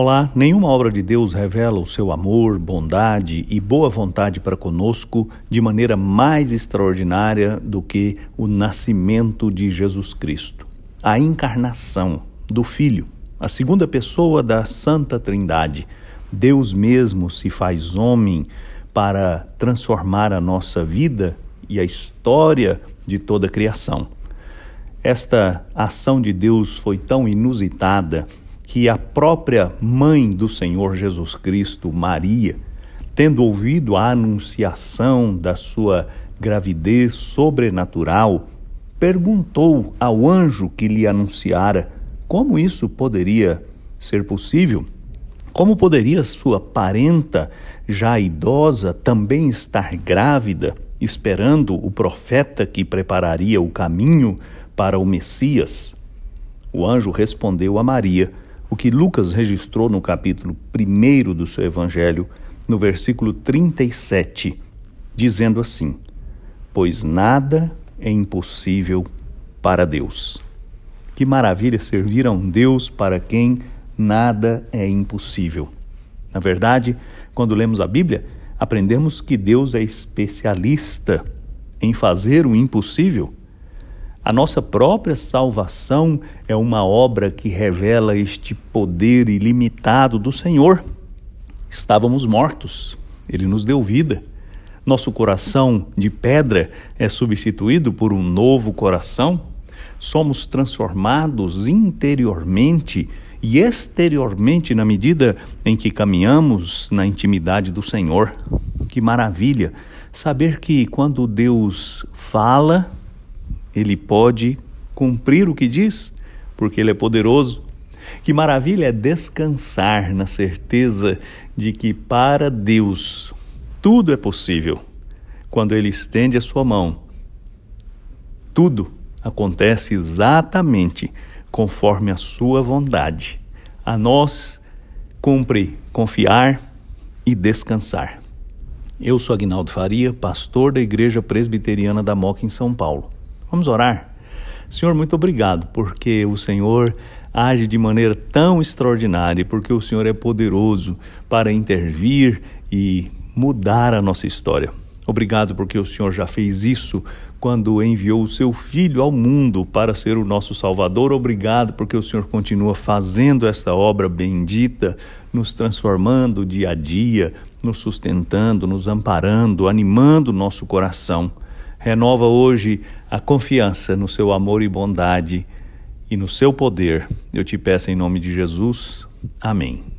Olá, nenhuma obra de Deus revela o seu amor, bondade e boa vontade para conosco de maneira mais extraordinária do que o nascimento de Jesus Cristo, a encarnação do Filho, a segunda pessoa da Santa Trindade. Deus mesmo se faz homem para transformar a nossa vida e a história de toda a criação. Esta ação de Deus foi tão inusitada que a própria mãe do Senhor Jesus Cristo, Maria, tendo ouvido a anunciação da sua gravidez sobrenatural, perguntou ao anjo que lhe anunciara como isso poderia ser possível. Como poderia sua parenta, já idosa, também estar grávida, esperando o profeta que prepararia o caminho para o Messias? O anjo respondeu a Maria o que Lucas registrou no capítulo 1 do seu evangelho, no versículo 37, dizendo assim: Pois nada é impossível para Deus. Que maravilha servir a um Deus para quem nada é impossível. Na verdade, quando lemos a Bíblia, aprendemos que Deus é especialista em fazer o impossível a nossa própria salvação é uma obra que revela este poder ilimitado do Senhor. Estávamos mortos, Ele nos deu vida. Nosso coração de pedra é substituído por um novo coração. Somos transformados interiormente e exteriormente na medida em que caminhamos na intimidade do Senhor. Que maravilha saber que quando Deus fala, ele pode cumprir o que diz, porque ele é poderoso. Que maravilha é descansar na certeza de que para Deus tudo é possível. Quando ele estende a sua mão, tudo acontece exatamente conforme a sua vontade. A nós cumpre confiar e descansar. Eu sou Agnaldo Faria, pastor da Igreja Presbiteriana da Moca em São Paulo. Vamos orar? Senhor, muito obrigado, porque o Senhor age de maneira tão extraordinária, porque o Senhor é poderoso para intervir e mudar a nossa história. Obrigado porque o Senhor já fez isso quando enviou o seu Filho ao mundo para ser o nosso Salvador. Obrigado porque o Senhor continua fazendo essa obra bendita, nos transformando dia a dia, nos sustentando, nos amparando, animando o nosso coração. Renova hoje a confiança no seu amor e bondade e no seu poder. Eu te peço em nome de Jesus. Amém.